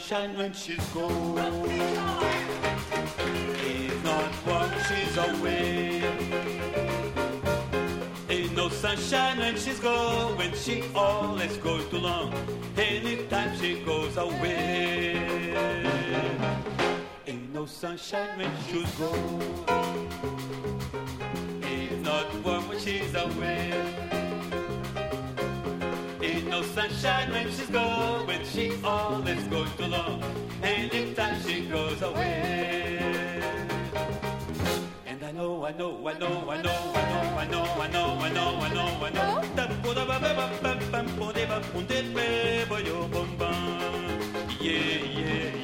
sunshine when she's gone. It's not when she's away. Ain't no sunshine when she's gone. When she always goes too long. Anytime she goes away. Ain't no sunshine when she's gone. It's not when she's away. No sunshine when she's gone. When she always goes too long. Anytime she goes away. And I know, I know, I know, I know, I know, I know, I know, I know, I know, I know. Yeah, yeah.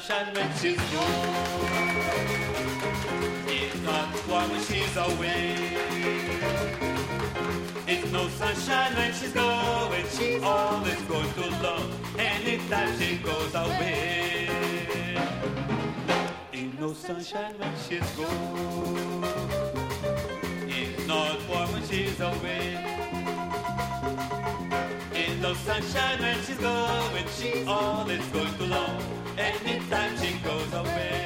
Sunshine when she's gone. It's not warm when she's away. It's no sunshine when she's going. She always going to love anytime she goes away. Ain't no sunshine when she's gone. It's not warm when she's away. Ain't no sunshine when she's she's going. She always going to love anytime she goes away.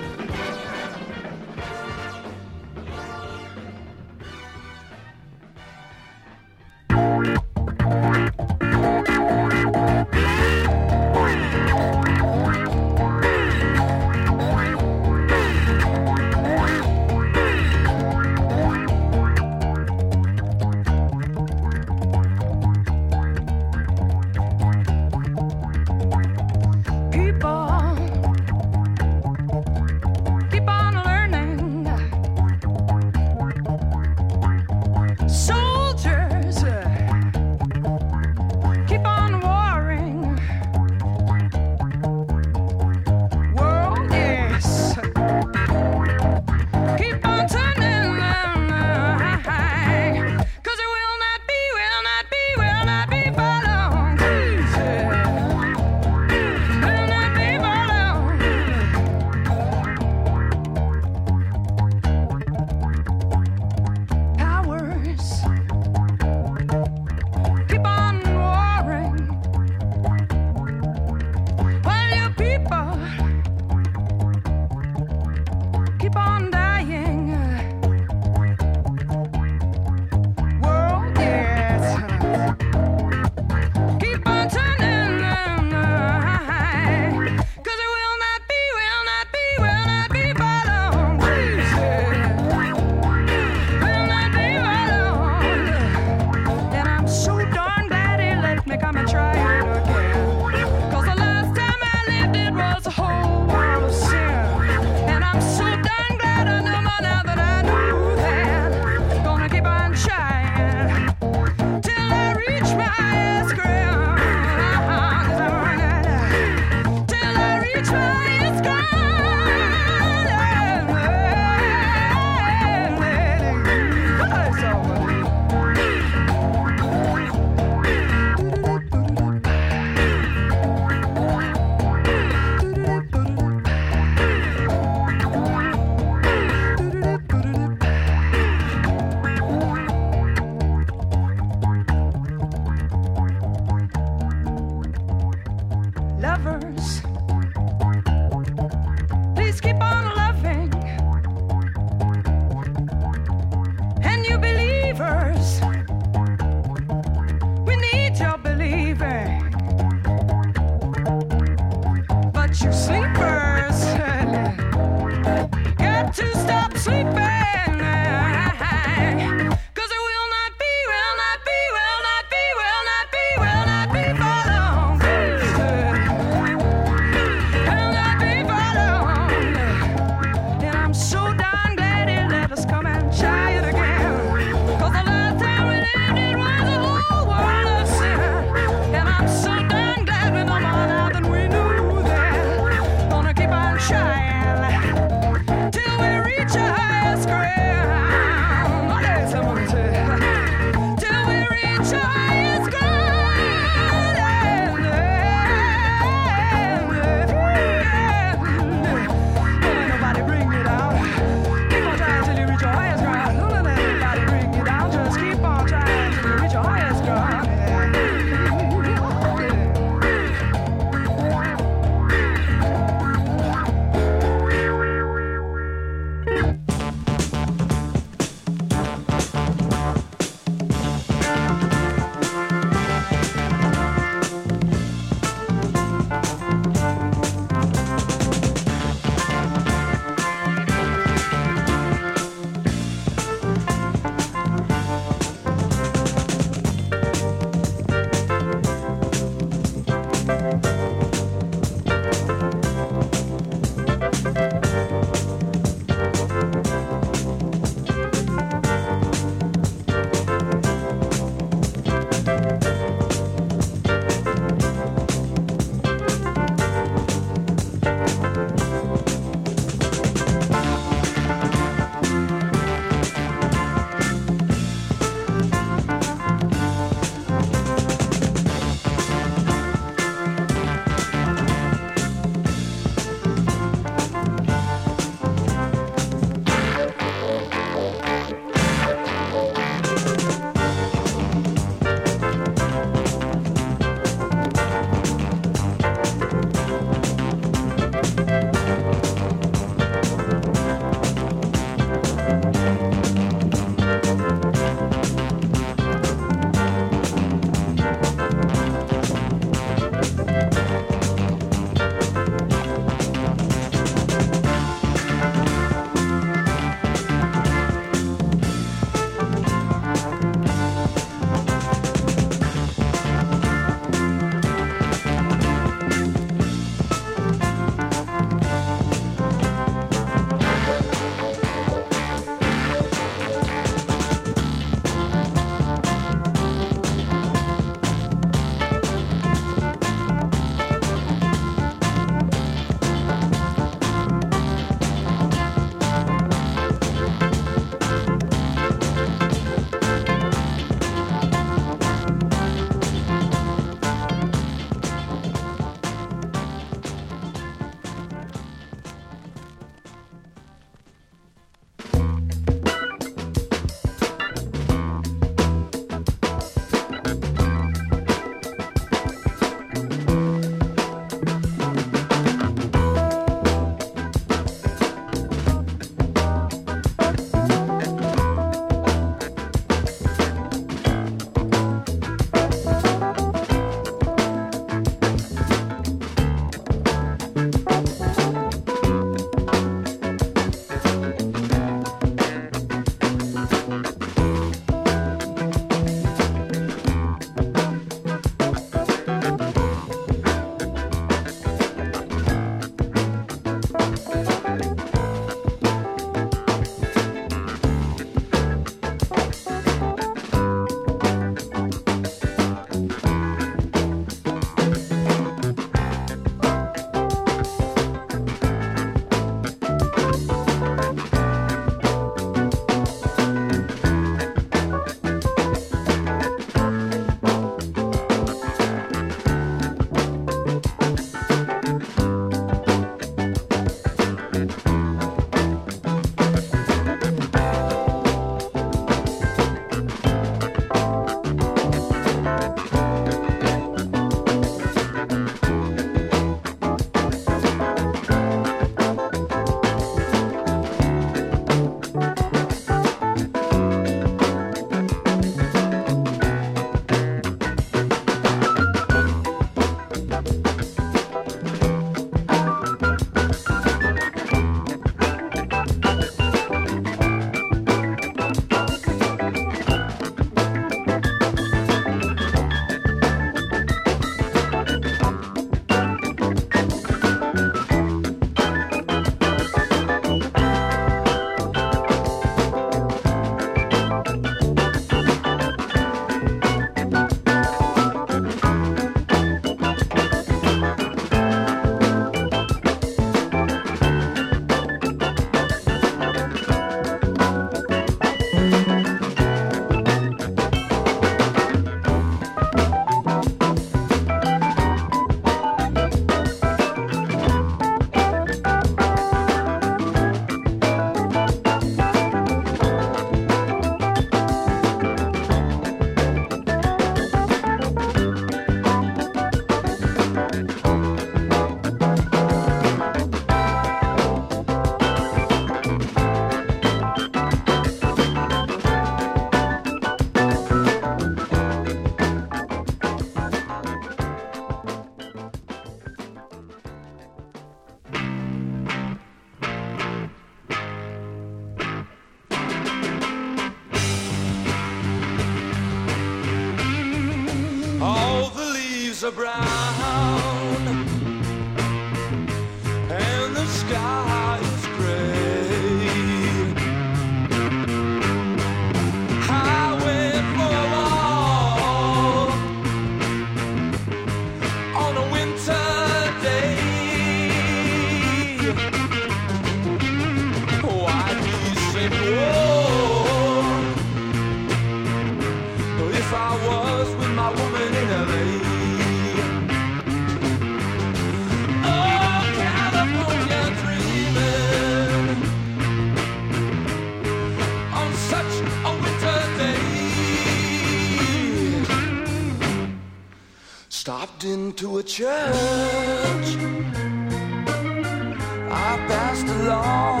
Passed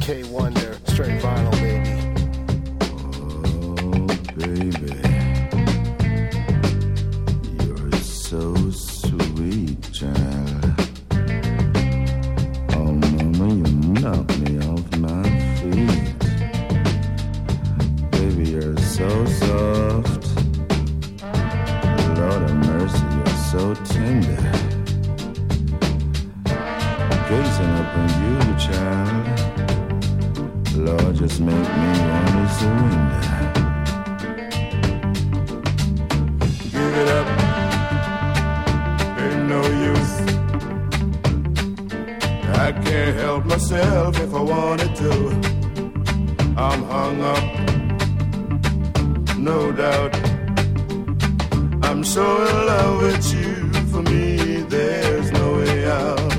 K1 so in love with you. For me, there's no way out.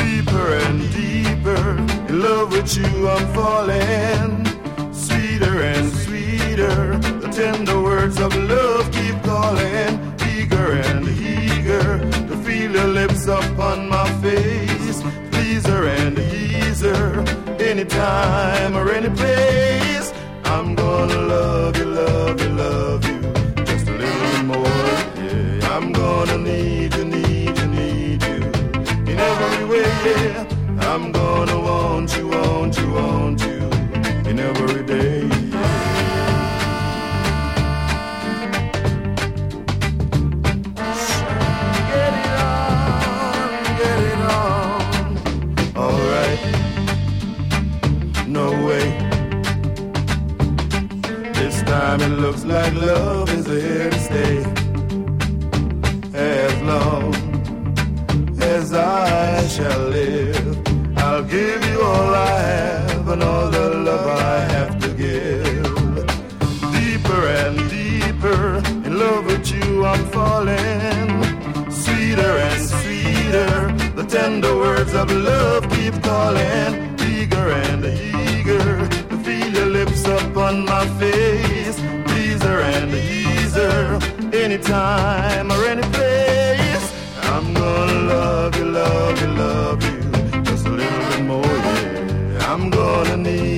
Deeper and deeper in love with you, I'm falling. Sweeter and sweeter, the tender words of love keep calling. Eager and eager to feel your lips upon my face. Pleaser and easer, anytime or any place. I'm gonna love you, love you, love you gonna need you, need you, need you in every way. Yeah, I'm gonna want you, want you, want you in every day. Get it on, get it on. All right, no way. This time it looks like love tender words of love keep calling. Eager and eager to feel your lips upon my face. Pleaser and easer, anytime or any place. I'm gonna love you, love you, love you just a little bit more, yeah. I'm gonna need need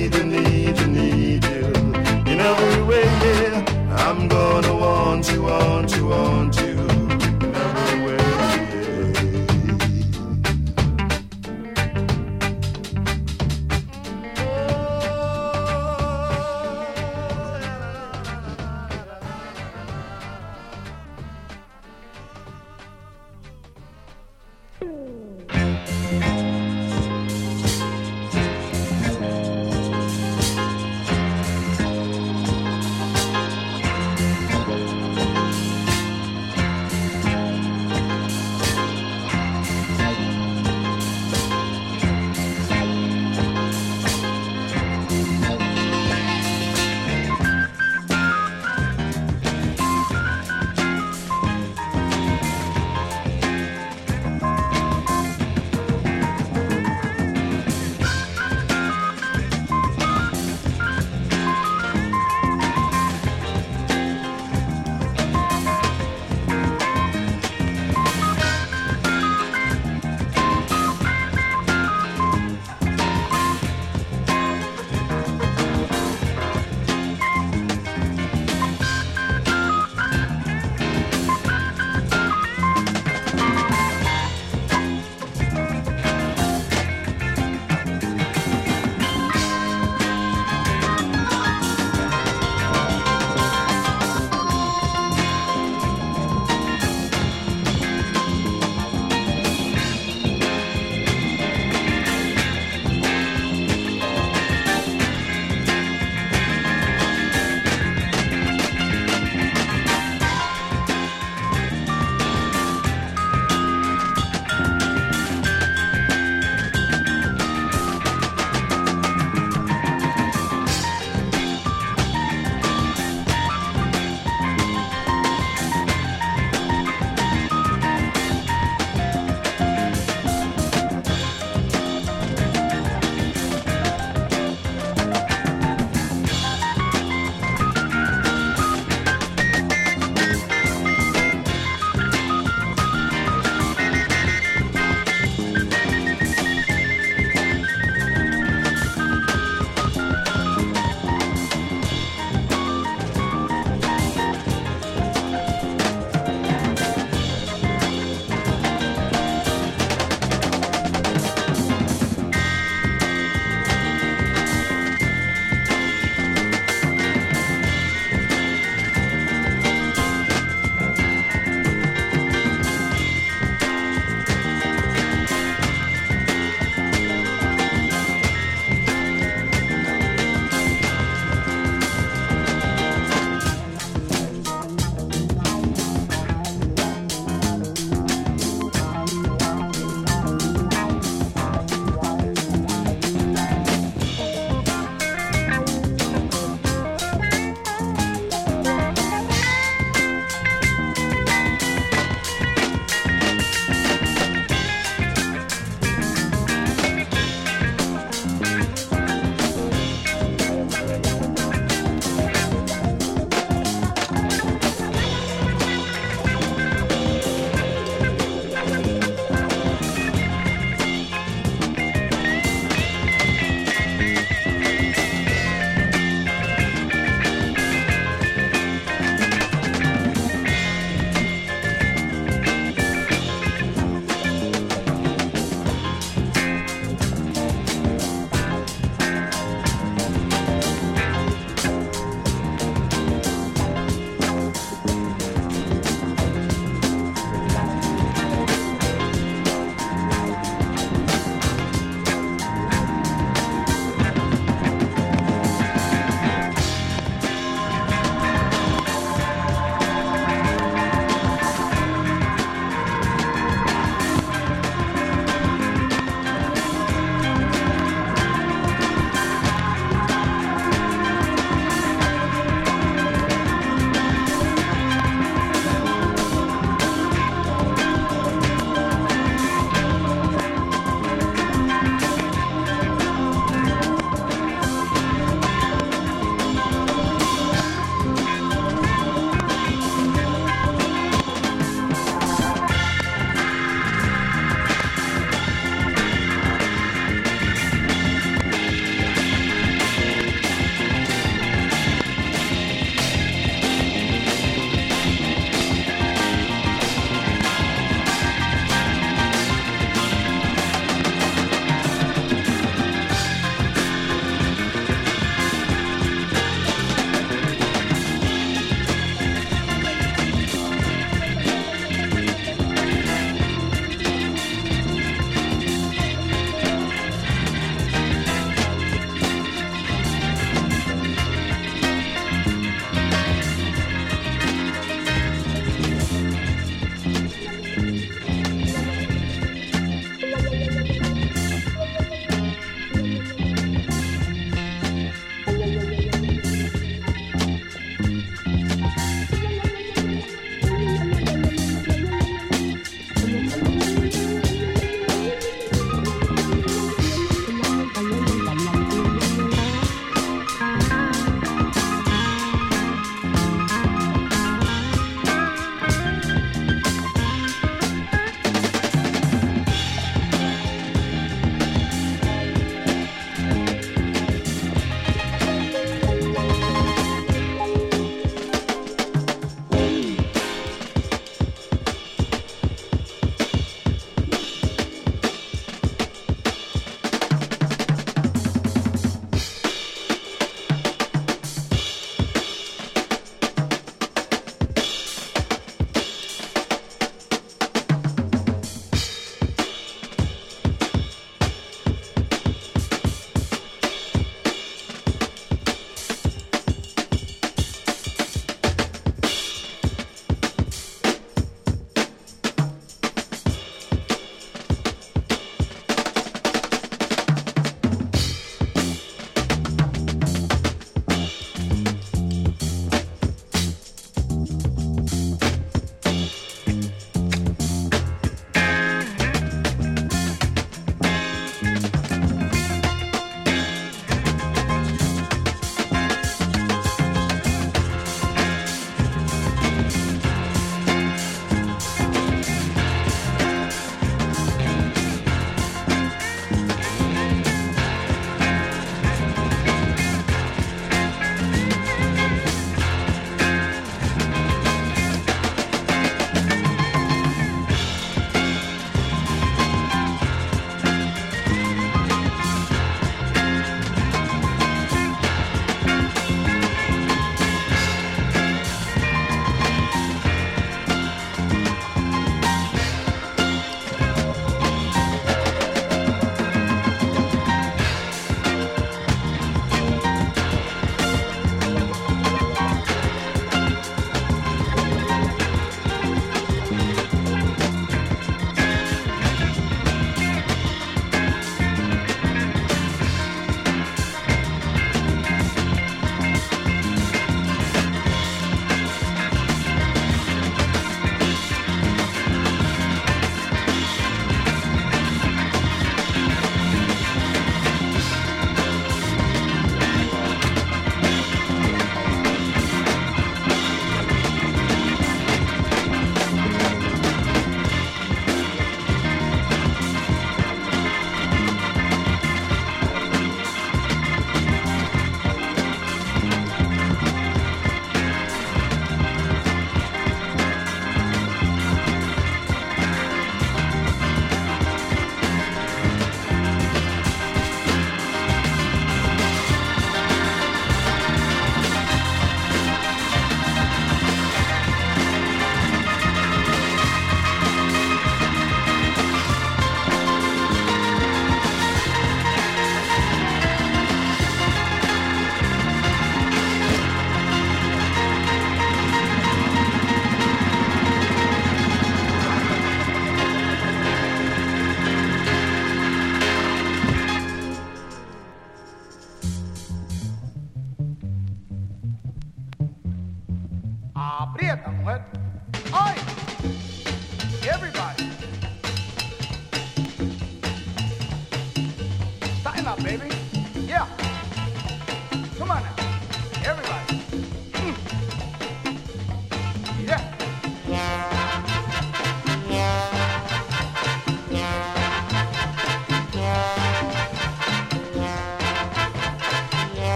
baby.